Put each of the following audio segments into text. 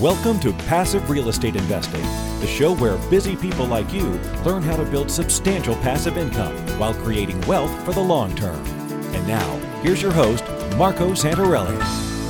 Welcome to Passive Real Estate Investing, the show where busy people like you learn how to build substantial passive income while creating wealth for the long term. And now, here's your host, Marco Santarelli.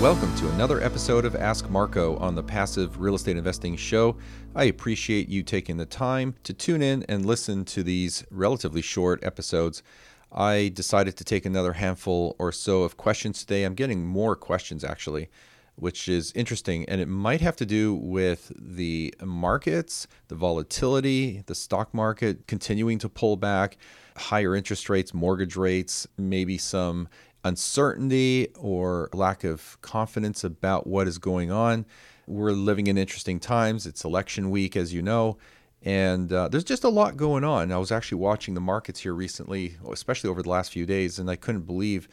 Welcome to another episode of Ask Marco on the Passive Real Estate Investing Show. I appreciate you taking the time to tune in and listen to these relatively short episodes. I decided to take another handful or so of questions today. I'm getting more questions actually which is interesting. And it might have to do with the markets, the volatility, the stock market continuing to pull back, higher interest rates, mortgage rates, maybe some uncertainty or lack of confidence about what is going on. We're living in interesting times. It's election week, as you know. And uh, there's just a lot going on. I was actually watching the markets here recently, especially over the last few days, and I couldn't believe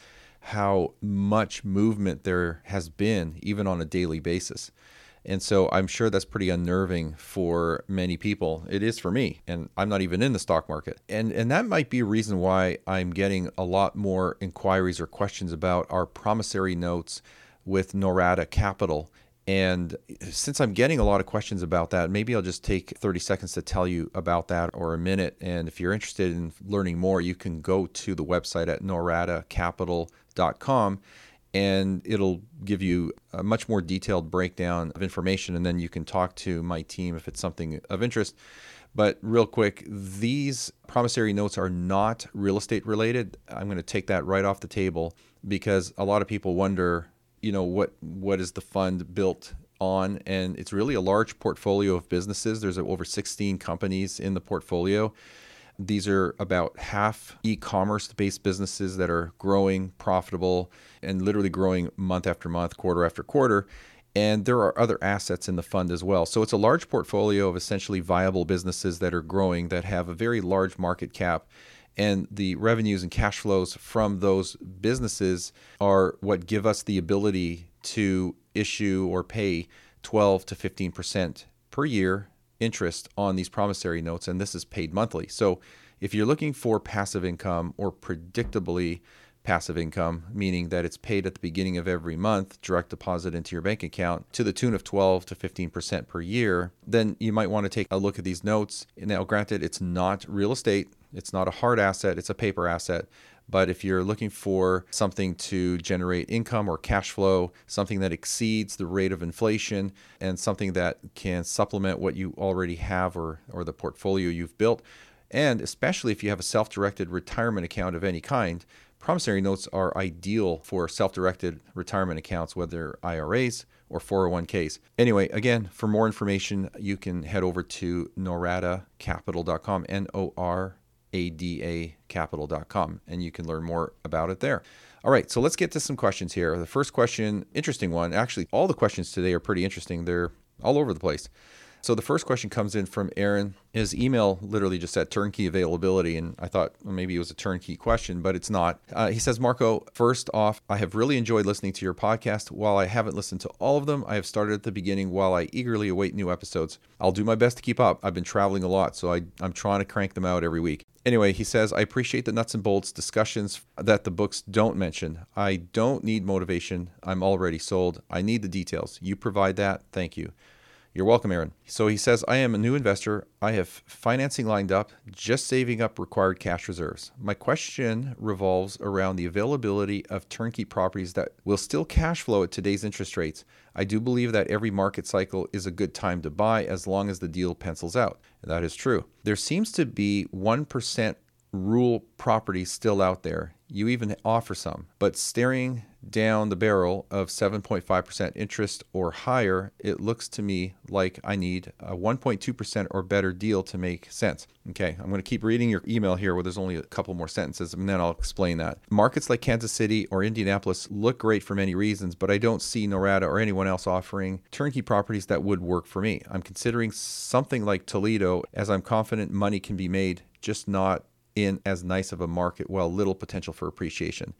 how much movement there has been, even on a daily basis. And so I'm sure that's pretty unnerving for many people. It is for me, and I'm not even in the stock market. And and that might be a reason why I'm getting a lot more inquiries or questions about our promissory notes with Norada Capital and since I'm getting a lot of questions about that, maybe I'll just take 30 seconds to tell you about that or a minute. And if you're interested in learning more, you can go to the website at noradacapital.com and it'll give you a much more detailed breakdown of information. And then you can talk to my team if it's something of interest. But real quick, these promissory notes are not real estate related. I'm going to take that right off the table because a lot of people wonder you know what what is the fund built on? And it's really a large portfolio of businesses. There's over 16 companies in the portfolio. These are about half e-commerce based businesses that are growing profitable and literally growing month after month quarter after quarter. And there are other assets in the fund as well. So it's a large portfolio of essentially viable businesses that are growing that have a very large market cap and the revenues and cash flows from those businesses are what give us the ability to issue or pay 12 to 15% per year interest on these promissory notes. And this is paid monthly. So if you're looking for passive income or predictably passive income, meaning that it's paid at the beginning of every month, direct deposit into your bank account to the tune of 12 to 15% per year, then you might want to take a look at these notes. Now, granted, it's not real estate, it's not a hard asset, it's a paper asset. But if you're looking for something to generate income or cash flow, something that exceeds the rate of inflation, and something that can supplement what you already have or, or the portfolio you've built, and especially if you have a self directed retirement account of any kind, promissory notes are ideal for self directed retirement accounts, whether IRAs or 401ks. Anyway, again, for more information, you can head over to noradacapital.com, N O R adacapital.com, and you can learn more about it there. All right, so let's get to some questions here. The first question, interesting one. Actually, all the questions today are pretty interesting. They're all over the place. So the first question comes in from Aaron. His email literally just said turnkey availability, and I thought well, maybe it was a turnkey question, but it's not. Uh, he says, Marco, first off, I have really enjoyed listening to your podcast. While I haven't listened to all of them, I have started at the beginning while I eagerly await new episodes. I'll do my best to keep up. I've been traveling a lot, so I, I'm trying to crank them out every week. Anyway, he says, I appreciate the nuts and bolts discussions that the books don't mention. I don't need motivation. I'm already sold. I need the details. You provide that. Thank you. You're welcome, Aaron. So he says, I am a new investor. I have financing lined up, just saving up required cash reserves. My question revolves around the availability of turnkey properties that will still cash flow at today's interest rates. I do believe that every market cycle is a good time to buy as long as the deal pencils out. And that is true. There seems to be 1% rule properties still out there. You even offer some, but staring down the barrel of 7.5% interest or higher, it looks to me like I need a 1.2% or better deal to make sense. Okay, I'm going to keep reading your email here where there's only a couple more sentences and then I'll explain that. Markets like Kansas City or Indianapolis look great for many reasons, but I don't see Norada or anyone else offering turnkey properties that would work for me. I'm considering something like Toledo as I'm confident money can be made, just not in as nice of a market, while little potential for appreciation.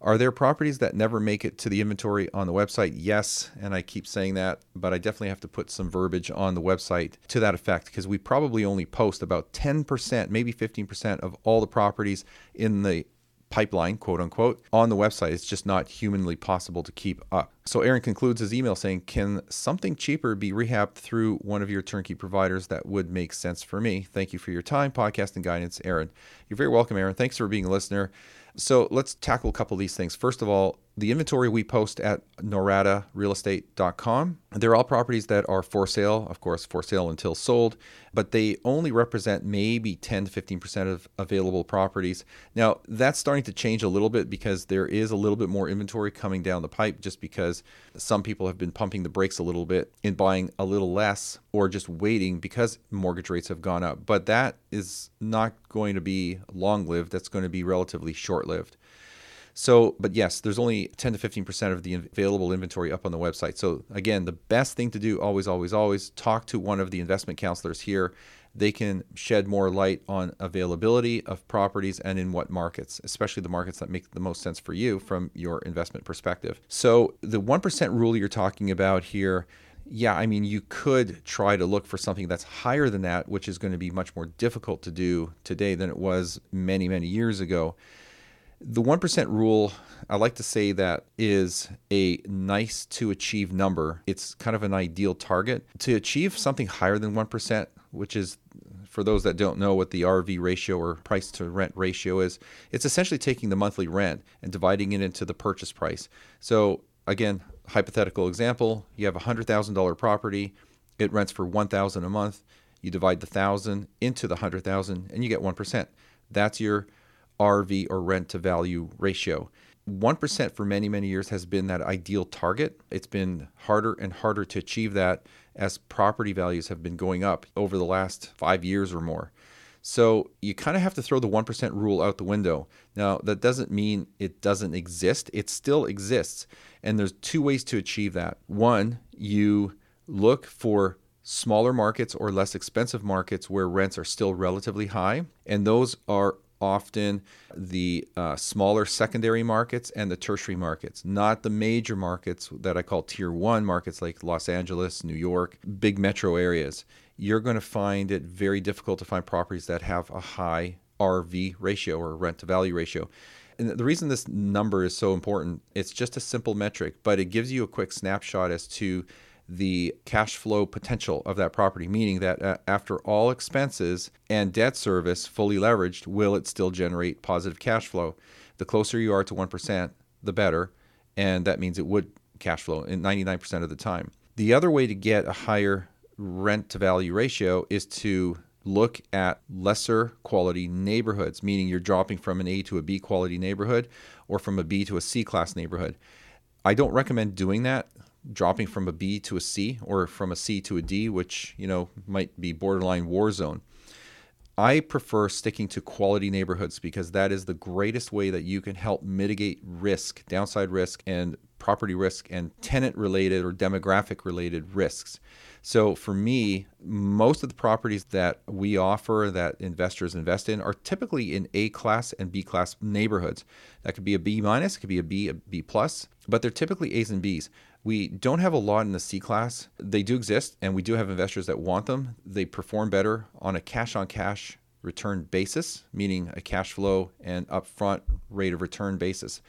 Are there properties that never make it to the inventory on the website? Yes, and I keep saying that, but I definitely have to put some verbiage on the website to that effect because we probably only post about 10%, maybe 15% of all the properties in the pipeline, quote unquote, on the website. It's just not humanly possible to keep up. So Aaron concludes his email saying, Can something cheaper be rehabbed through one of your turnkey providers that would make sense for me? Thank you for your time, podcast, and guidance, Aaron. You're very welcome, Aaron. Thanks for being a listener. So let's tackle a couple of these things. First of all, the inventory we post at noradarealestate.com, they're all properties that are for sale, of course, for sale until sold, but they only represent maybe 10 to 15% of available properties. Now, that's starting to change a little bit because there is a little bit more inventory coming down the pipe just because some people have been pumping the brakes a little bit in buying a little less or just waiting because mortgage rates have gone up. But that is not going to be long lived, that's going to be relatively short lived. So, but yes, there's only 10 to 15% of the available inventory up on the website. So, again, the best thing to do always, always, always talk to one of the investment counselors here. They can shed more light on availability of properties and in what markets, especially the markets that make the most sense for you from your investment perspective. So, the 1% rule you're talking about here yeah, I mean, you could try to look for something that's higher than that, which is going to be much more difficult to do today than it was many, many years ago. The 1% rule, I like to say that is a nice to achieve number. It's kind of an ideal target. To achieve something higher than 1%, which is for those that don't know what the RV ratio or price to rent ratio is, it's essentially taking the monthly rent and dividing it into the purchase price. So, again, hypothetical example, you have a $100,000 property, it rents for 1000 a month. You divide the 1000 into the 100,000 and you get 1%. That's your RV or rent to value ratio. 1% for many, many years has been that ideal target. It's been harder and harder to achieve that as property values have been going up over the last five years or more. So you kind of have to throw the 1% rule out the window. Now, that doesn't mean it doesn't exist, it still exists. And there's two ways to achieve that. One, you look for smaller markets or less expensive markets where rents are still relatively high, and those are often the uh, smaller secondary markets and the tertiary markets, not the major markets that I call tier one markets like Los Angeles, New York, big metro areas. You're going to find it very difficult to find properties that have a high RV ratio or rent to value ratio. And the reason this number is so important, it's just a simple metric, but it gives you a quick snapshot as to the cash flow potential of that property, meaning that uh, after all expenses and debt service fully leveraged, will it still generate positive cash flow? The closer you are to 1%, the better. And that means it would cash flow in 99% of the time. The other way to get a higher rent to value ratio is to look at lesser quality neighborhoods, meaning you're dropping from an A to a B quality neighborhood or from a B to a C class neighborhood. I don't recommend doing that dropping from a B to a C or from a C to a D, which you know might be borderline war zone. I prefer sticking to quality neighborhoods because that is the greatest way that you can help mitigate risk, downside risk, and property risk, and tenant related or demographic related risks. So for me, most of the properties that we offer that investors invest in are typically in A class and B class neighborhoods. That could be a B minus, it could be a B, a B plus, but they're typically A's and B's. We don't have a lot in the C class. They do exist, and we do have investors that want them. They perform better on a cash on cash return basis, meaning a cash flow and upfront rate of return basis.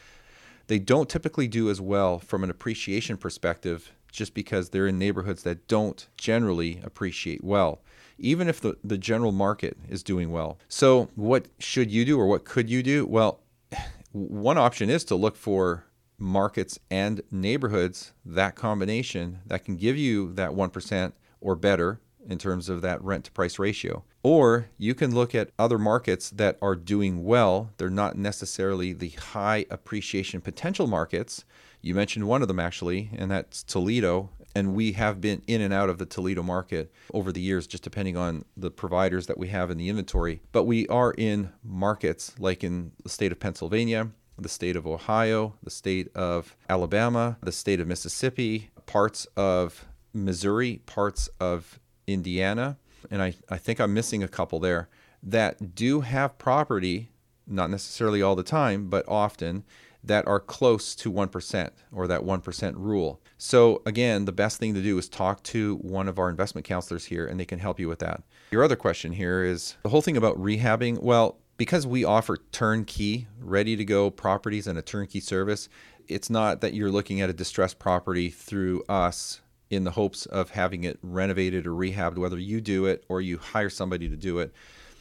They don't typically do as well from an appreciation perspective just because they're in neighborhoods that don't generally appreciate well, even if the, the general market is doing well. So, what should you do or what could you do? Well, one option is to look for markets and neighborhoods, that combination that can give you that 1% or better in terms of that rent to price ratio. Or you can look at other markets that are doing well. They're not necessarily the high appreciation potential markets. You mentioned one of them actually, and that's Toledo. And we have been in and out of the Toledo market over the years, just depending on the providers that we have in the inventory. But we are in markets like in the state of Pennsylvania, the state of Ohio, the state of Alabama, the state of Mississippi, parts of Missouri, parts of Indiana, and I, I think I'm missing a couple there that do have property, not necessarily all the time, but often, that are close to 1% or that 1% rule. So, again, the best thing to do is talk to one of our investment counselors here and they can help you with that. Your other question here is the whole thing about rehabbing. Well, because we offer turnkey, ready to go properties and a turnkey service, it's not that you're looking at a distressed property through us in the hopes of having it renovated or rehabbed, whether you do it or you hire somebody to do it.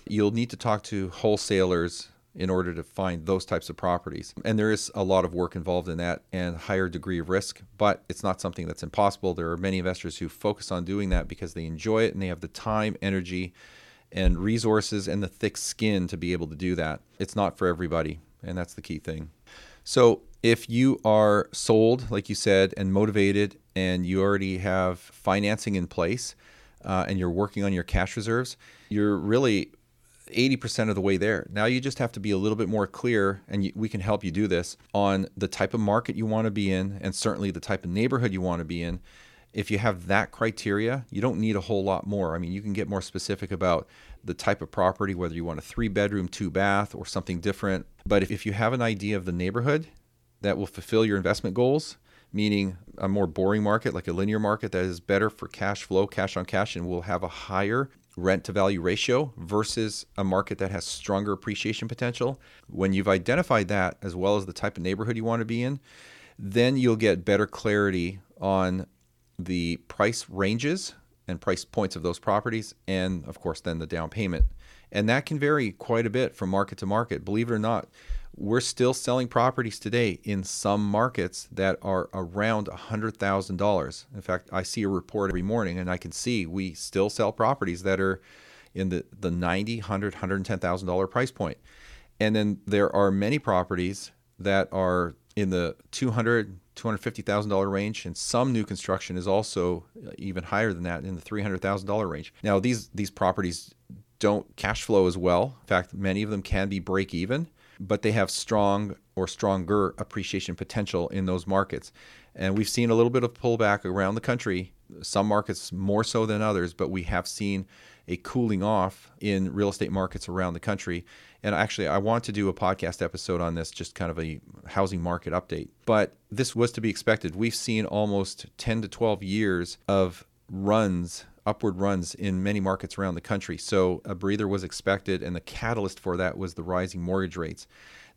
You'll need to talk to wholesalers in order to find those types of properties. And there is a lot of work involved in that and higher degree of risk, but it's not something that's impossible. There are many investors who focus on doing that because they enjoy it and they have the time, energy, and resources and the thick skin to be able to do that. It's not for everybody, and that's the key thing. So, if you are sold, like you said, and motivated, and you already have financing in place, uh, and you're working on your cash reserves, you're really 80% of the way there. Now you just have to be a little bit more clear, and you, we can help you do this on the type of market you want to be in, and certainly the type of neighborhood you want to be in. If you have that criteria, you don't need a whole lot more. I mean, you can get more specific about the type of property, whether you want a three bedroom, two bath, or something different. But if, if you have an idea of the neighborhood that will fulfill your investment goals, meaning a more boring market like a linear market that is better for cash flow, cash on cash, and will have a higher rent to value ratio versus a market that has stronger appreciation potential. When you've identified that, as well as the type of neighborhood you want to be in, then you'll get better clarity on the price ranges and price points of those properties, and of course, then the down payment. And that can vary quite a bit from market to market. Believe it or not, we're still selling properties today in some markets that are around $100,000. In fact, I see a report every morning and I can see we still sell properties that are in the, the 90, 100, $110,000 price point. And then there are many properties that are in the 200, $250,000 range, and some new construction is also uh, even higher than that in the $300,000 range. Now, these these properties don't cash flow as well. In fact, many of them can be break even, but they have strong or stronger appreciation potential in those markets. And we've seen a little bit of pullback around the country, some markets more so than others, but we have seen a cooling off in real estate markets around the country. And actually, I want to do a podcast episode on this, just kind of a housing market update. But this was to be expected. We've seen almost 10 to 12 years of runs upward runs in many markets around the country. So a breather was expected, and the catalyst for that was the rising mortgage rates.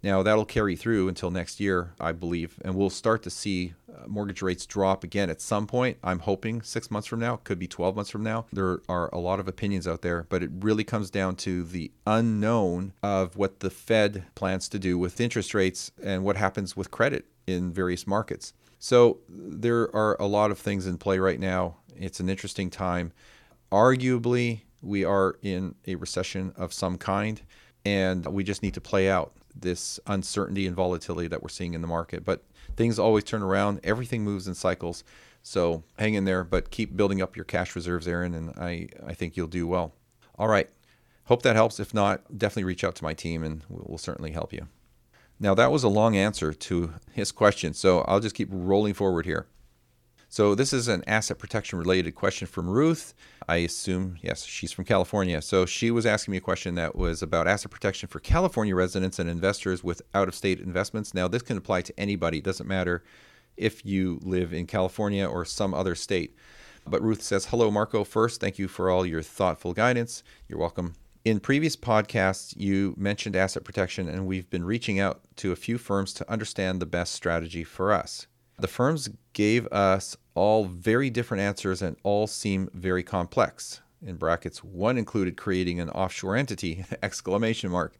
Now, that'll carry through until next year, I believe, and we'll start to see uh, mortgage rates drop again at some point. I'm hoping six months from now, could be 12 months from now. There are a lot of opinions out there, but it really comes down to the unknown of what the Fed plans to do with interest rates and what happens with credit in various markets. So there are a lot of things in play right now. It's an interesting time. Arguably, we are in a recession of some kind, and we just need to play out this uncertainty and volatility that we're seeing in the market. But things always turn around, everything moves in cycles. So hang in there, but keep building up your cash reserves, Aaron, and I, I think you'll do well. All right. Hope that helps. If not, definitely reach out to my team and we'll, we'll certainly help you. Now, that was a long answer to his question, so I'll just keep rolling forward here. So, this is an asset protection related question from Ruth. I assume, yes, she's from California. So, she was asking me a question that was about asset protection for California residents and investors with out of state investments. Now, this can apply to anybody, it doesn't matter if you live in California or some other state. But Ruth says, Hello, Marco. First, thank you for all your thoughtful guidance. You're welcome. In previous podcasts, you mentioned asset protection, and we've been reaching out to a few firms to understand the best strategy for us. The firms gave us all very different answers and all seem very complex. In brackets, one included creating an offshore entity, exclamation mark.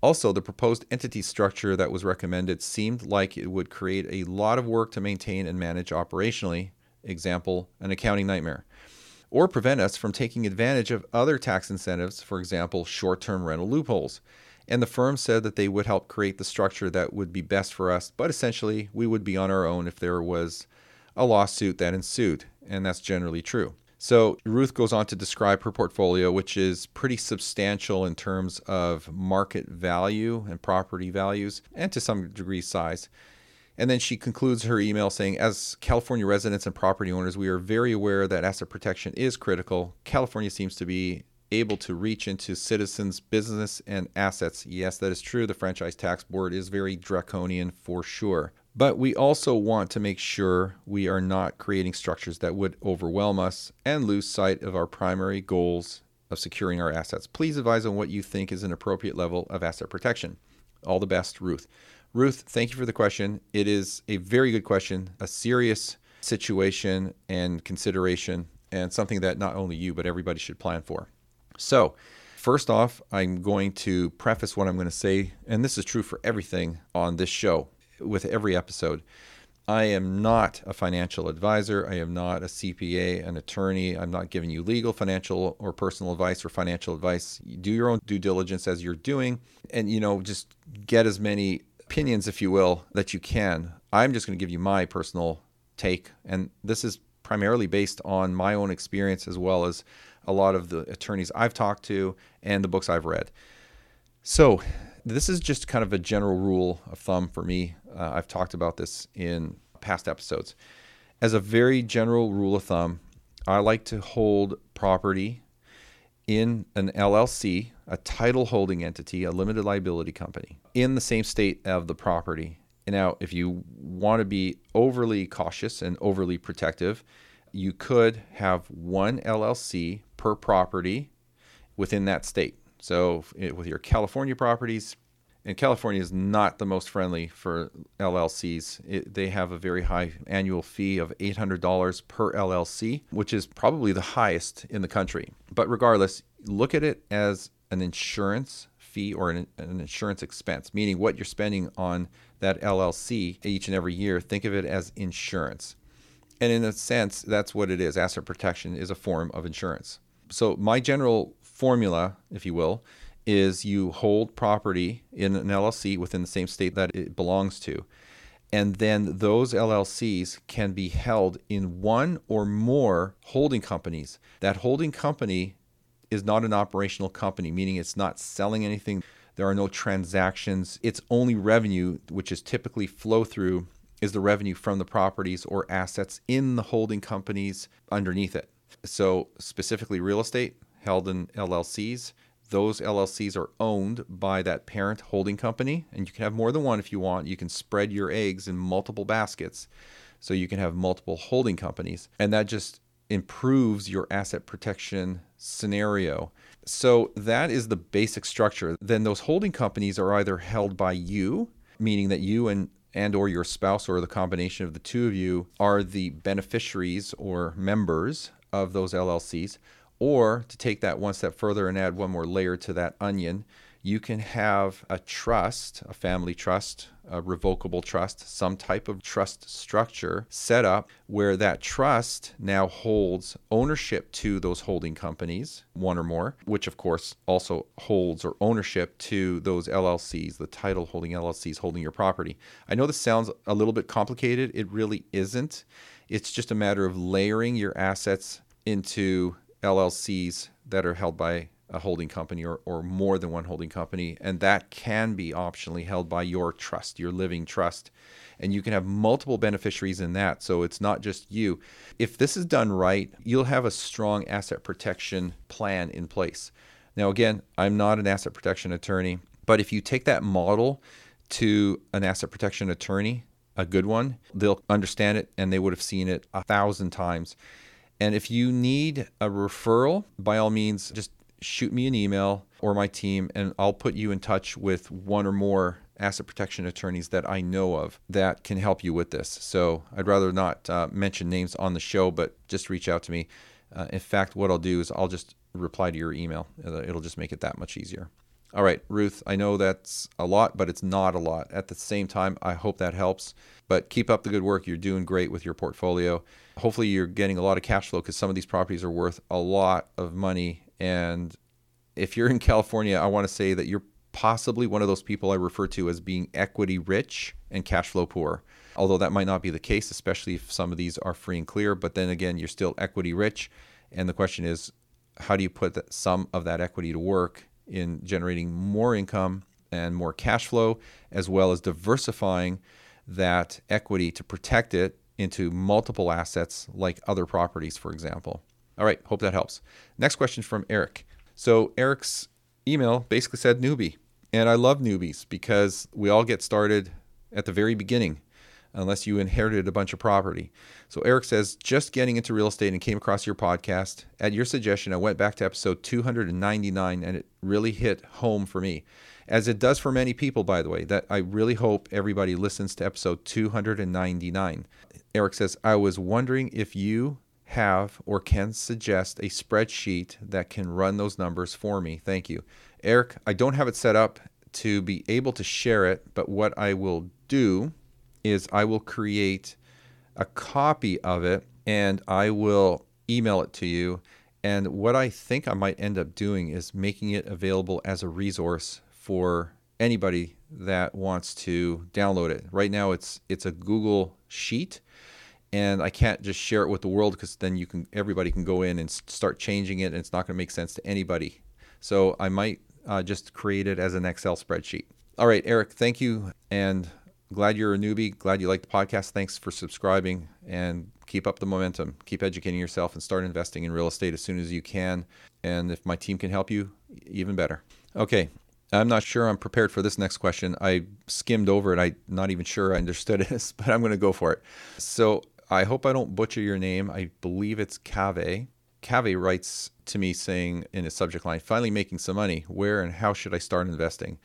Also, the proposed entity structure that was recommended seemed like it would create a lot of work to maintain and manage operationally. Example, an accounting nightmare or prevent us from taking advantage of other tax incentives, for example, short term rental loopholes. And the firm said that they would help create the structure that would be best for us, but essentially, we would be on our own if there was a lawsuit that ensued, and that's generally true. So, Ruth goes on to describe her portfolio, which is pretty substantial in terms of market value and property values, and to some degree, size. And then she concludes her email saying, As California residents and property owners, we are very aware that asset protection is critical. California seems to be able to reach into citizens' business and assets. Yes, that is true. The Franchise Tax Board is very draconian for sure. But we also want to make sure we are not creating structures that would overwhelm us and lose sight of our primary goals of securing our assets. Please advise on what you think is an appropriate level of asset protection. All the best, Ruth. Ruth, thank you for the question. It is a very good question, a serious situation and consideration, and something that not only you, but everybody should plan for. So, first off, I'm going to preface what I'm going to say, and this is true for everything on this show with every episode. I am not a financial advisor. I am not a CPA, an attorney. I'm not giving you legal, financial, or personal advice or financial advice. You do your own due diligence as you're doing, and you know, just get as many opinions, if you will, that you can. I'm just going to give you my personal take, and this is primarily based on my own experience as well as a lot of the attorneys I've talked to and the books I've read. So, this is just kind of a general rule of thumb for me. Uh, I've talked about this in past episodes. As a very general rule of thumb, I like to hold property in an LLC, a title holding entity, a limited liability company, in the same state of the property. Now, if you want to be overly cautious and overly protective, you could have one LLC per property within that state. So, with your California properties, and California is not the most friendly for LLCs. It, they have a very high annual fee of $800 per LLC, which is probably the highest in the country. But regardless, look at it as an insurance fee or an, an insurance expense, meaning what you're spending on that LLC each and every year. Think of it as insurance. And in a sense, that's what it is. Asset protection is a form of insurance. So, my general formula, if you will, is you hold property in an LLC within the same state that it belongs to. And then those LLCs can be held in one or more holding companies. That holding company is not an operational company, meaning it's not selling anything. There are no transactions. Its only revenue, which is typically flow through, is the revenue from the properties or assets in the holding companies underneath it. So, specifically, real estate held in LLCs those LLCs are owned by that parent holding company, and you can have more than one if you want. You can spread your eggs in multiple baskets, so you can have multiple holding companies, and that just improves your asset protection scenario. So that is the basic structure. Then those holding companies are either held by you, meaning that you and and or your spouse or the combination of the two of you are the beneficiaries or members of those LLCs or to take that one step further and add one more layer to that onion, you can have a trust, a family trust, a revocable trust, some type of trust structure set up where that trust now holds ownership to those holding companies, one or more, which of course also holds or ownership to those LLCs, the title holding LLCs holding your property. I know this sounds a little bit complicated. It really isn't. It's just a matter of layering your assets into LLCs that are held by a holding company or, or more than one holding company. And that can be optionally held by your trust, your living trust. And you can have multiple beneficiaries in that. So it's not just you. If this is done right, you'll have a strong asset protection plan in place. Now, again, I'm not an asset protection attorney, but if you take that model to an asset protection attorney, a good one, they'll understand it and they would have seen it a thousand times and if you need a referral, by all means, just shoot me an email or my team, and I'll put you in touch with one or more asset protection attorneys that I know of that can help you with this. So I'd rather not uh, mention names on the show, but just reach out to me. Uh, in fact, what I'll do is I'll just reply to your email. It'll just make it that much easier. All right, Ruth, I know that's a lot, but it's not a lot. At the same time, I hope that helps. But keep up the good work. You're doing great with your portfolio. Hopefully, you're getting a lot of cash flow because some of these properties are worth a lot of money. And if you're in California, I want to say that you're possibly one of those people I refer to as being equity rich and cash flow poor. Although that might not be the case, especially if some of these are free and clear. But then again, you're still equity rich. And the question is, how do you put some of that equity to work in generating more income and more cash flow, as well as diversifying that equity to protect it into multiple assets like other properties, for example. All right, hope that helps. Next question from Eric. So, Eric's email basically said newbie. And I love newbies because we all get started at the very beginning unless you inherited a bunch of property. So Eric says, just getting into real estate and came across your podcast. At your suggestion, I went back to episode 299 and it really hit home for me. as it does for many people, by the way. That I really hope everybody listens to episode 299. Eric says, I was wondering if you have or can suggest a spreadsheet that can run those numbers for me. Thank you. Eric, I don't have it set up to be able to share it, but what I will do is I will create a copy of it and I will email it to you. And what I think I might end up doing is making it available as a resource for anybody that wants to download it. Right now it's it's a Google sheet and I can't just share it with the world because then you can everybody can go in and start changing it and it's not going to make sense to anybody. So I might uh, just create it as an Excel spreadsheet. All right, Eric, thank you and glad you're a newbie. Glad you like the podcast. Thanks for subscribing and keep up the momentum. Keep educating yourself and start investing in real estate as soon as you can. And if my team can help you, even better. Okay, I'm not sure I'm prepared for this next question. I skimmed over it. I'm not even sure I understood it, but I'm going to go for it. So I hope I don't butcher your name. I believe it's Cave. Cave writes to me saying in his subject line, finally making some money. Where and how should I start investing?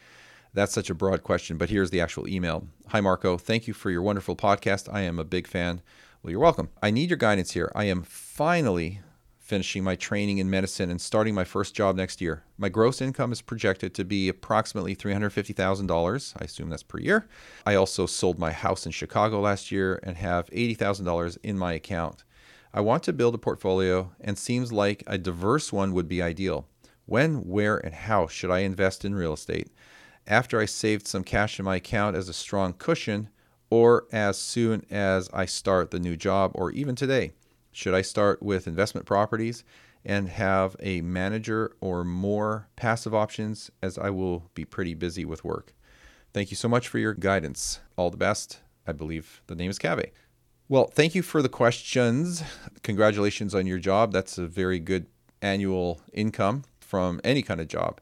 That's such a broad question, but here's the actual email. Hi, Marco. Thank you for your wonderful podcast. I am a big fan. Well, you're welcome. I need your guidance here. I am finally finishing my training in medicine and starting my first job next year. My gross income is projected to be approximately $350,000. I assume that's per year. I also sold my house in Chicago last year and have $80,000 in my account. I want to build a portfolio and seems like a diverse one would be ideal. When, where, and how should I invest in real estate? After I saved some cash in my account as a strong cushion, or as soon as I start the new job, or even today? Should I start with investment properties and have a manager or more passive options as I will be pretty busy with work? Thank you so much for your guidance. All the best. I believe the name is Cave. Well, thank you for the questions. Congratulations on your job. That's a very good annual income from any kind of job.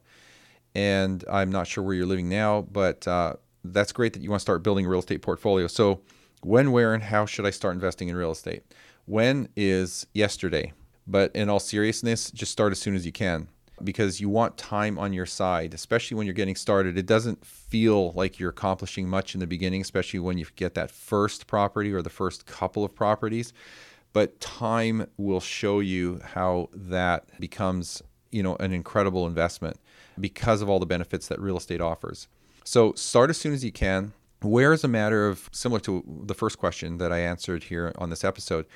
And I'm not sure where you're living now, but uh, that's great that you want to start building a real estate portfolio. So, when, where, and how should I start investing in real estate? When is yesterday? But in all seriousness, just start as soon as you can because you want time on your side, especially when you're getting started. It doesn't feel like you're accomplishing much in the beginning, especially when you get that first property or the first couple of properties. But time will show you how that becomes, you know, an incredible investment because of all the benefits that real estate offers. So start as soon as you can. Where is a matter of similar to the first question that I answered here on this episode.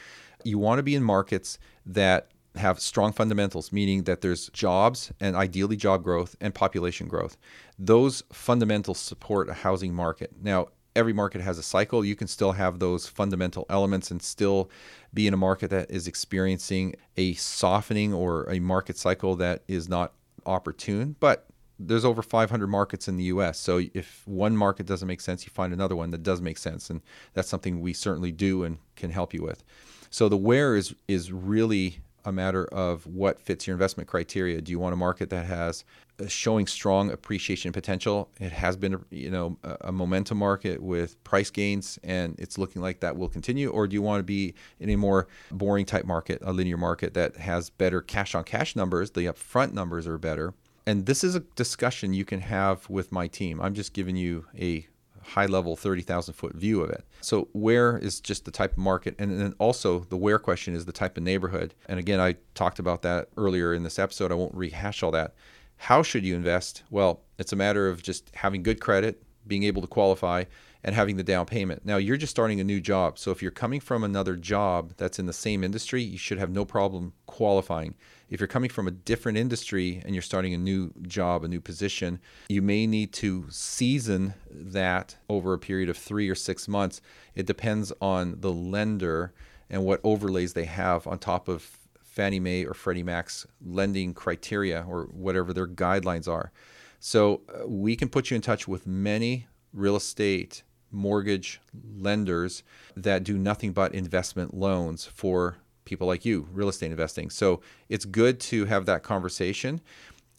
You want to be in markets that have strong fundamentals, meaning that there's jobs and ideally job growth and population growth. Those fundamentals support a housing market. Now, every market has a cycle. You can still have those fundamental elements and still be in a market that is experiencing a softening or a market cycle that is not opportune. But there's over 500 markets in the US. So if one market doesn't make sense, you find another one that does make sense. And that's something we certainly do and can help you with. So the where is is really a matter of what fits your investment criteria. Do you want a market that has showing strong appreciation potential? It has been, you know, a momentum market with price gains, and it's looking like that will continue. Or do you want to be in a more boring type market, a linear market that has better cash on cash numbers? The upfront numbers are better, and this is a discussion you can have with my team. I'm just giving you a high level 30,000 foot view of it. So, where is just the type of market? And then also, the where question is the type of neighborhood. And again, I talked about that earlier in this episode. I won't rehash all that. How should you invest? Well, it's a matter of just having good credit, being able to qualify, and having the down payment. Now, you're just starting a new job. So, if you're coming from another job that's in the same industry, you should have no problem qualifying if you're coming from a different industry and you're starting a new job, a new position, you may need to season that over a period of three or six months. It depends on the lender and what overlays they have on top of Fannie Mae or Freddie Mac's lending criteria or whatever their guidelines are. So uh, we can put you in touch with many real estate mortgage lenders that do nothing but investment loans for people like you, real estate investing. So it's good to have that conversation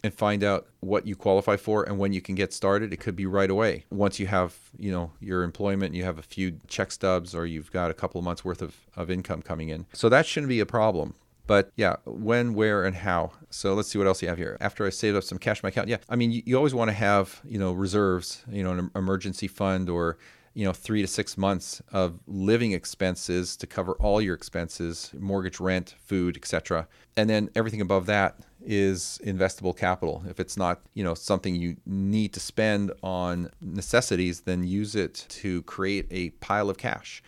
and find out what you qualify for and when you can get started. It could be right away. Once you have, you know, your employment, you have a few check stubs or you've got a couple of months worth of, of income coming in. So that shouldn't be a problem. But yeah, when, where, and how. So let's see what else you have here. After I saved up some cash in my account, yeah, I mean, you, you always want to have, you know, reserves, you know, an emergency fund or you know three to six months of living expenses to cover all your expenses mortgage rent food etc and then everything above that is investable capital. If it's not you know something you need to spend on necessities then use it to create a pile of cash.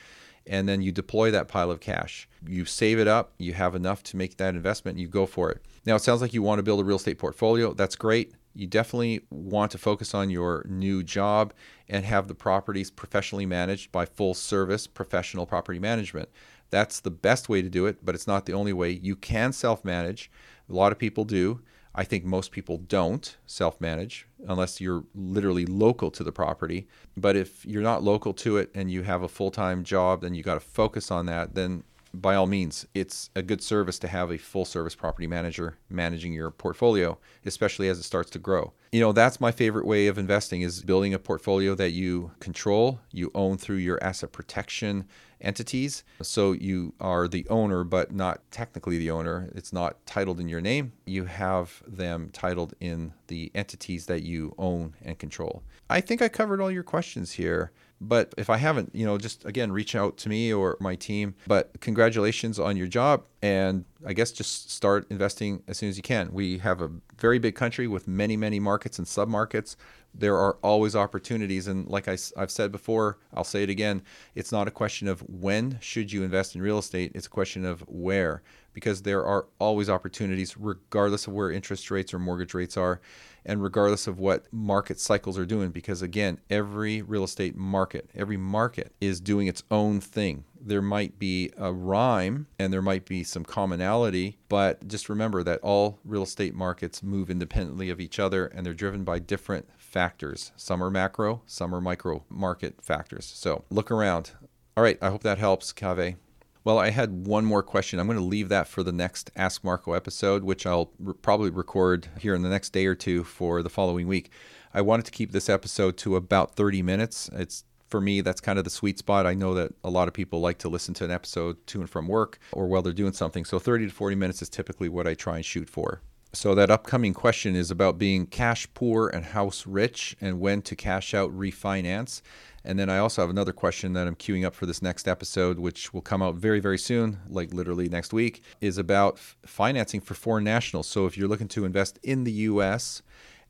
And then you deploy that pile of cash. You save it up. You have enough to make that investment. You go for it. Now it sounds like you want to build a real estate portfolio. That's great you definitely want to focus on your new job and have the properties professionally managed by full service professional property management. That's the best way to do it, but it's not the only way. You can self manage. A lot of people do. I think most people don't self manage unless you're literally local to the property. But if you're not local to it and you have a full time job, then you got to focus on that. Then by all means, it's a good service to have a full service property manager managing your portfolio, especially as it starts to grow. You know, that's my favorite way of investing is building a portfolio that you control, you own through your asset protection entities. So you are the owner, but not technically the owner. It's not titled in your name. You have them titled in the entities that you own and control. I think I covered all your questions here. But if I haven't, you know, just again, reach out to me or my team. But congratulations on your job. And I guess just start investing as soon as you can. We have a very big country with many, many markets and submarkets. There are always opportunities. And like I, have said before, I'll say it again it's not a question of when should you invest in real estate, it's a question of where, because there are always opportunities, regardless of where interest rates or mortgage rates are and regardless of what market cycles are doing because again every real estate market every market is doing its own thing there might be a rhyme and there might be some commonality but just remember that all real estate markets move independently of each other and they're driven by different factors some are macro some are micro market factors so look around all right i hope that helps cave well, I had one more question. I'm going to leave that for the next Ask Marco episode, which I'll re- probably record here in the next day or two for the following week. I wanted to keep this episode to about 30 minutes. It's for me, that's kind of the sweet spot. I know that a lot of people like to listen to an episode to and from work or while they're doing something. So 30 to 40 minutes is typically what I try and shoot for. So that upcoming question is about being cash poor and house rich and when to cash out refinance. And then I also have another question that I'm queuing up for this next episode, which will come out very, very soon, like literally next week, is about financing for foreign nationals. So if you're looking to invest in the US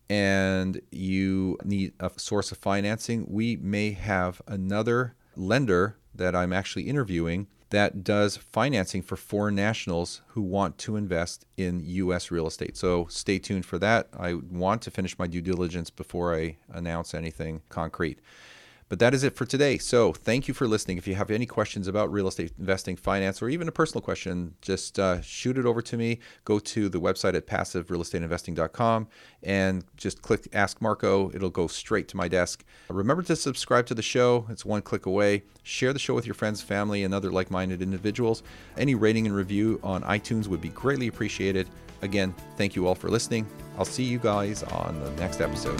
and you need a source of financing, we may have another lender that I'm actually interviewing that does financing for foreign nationals who want to invest in U.S. real estate. So stay tuned for that. I want to finish my due diligence before I announce anything concrete. But that is it for today. So thank you for listening. If you have any questions about real estate investing, finance, or even a personal question, just uh, shoot it over to me. Go to the website at passiverealestateinvesting.com and just click Ask Marco. It'll go straight to my desk. Remember to subscribe to the show. It's one click away. Share the show with your friends, family, and other like minded individuals. Any rating and review on iTunes would be greatly appreciated. Again, thank you all for listening. I'll see you guys on the next episode.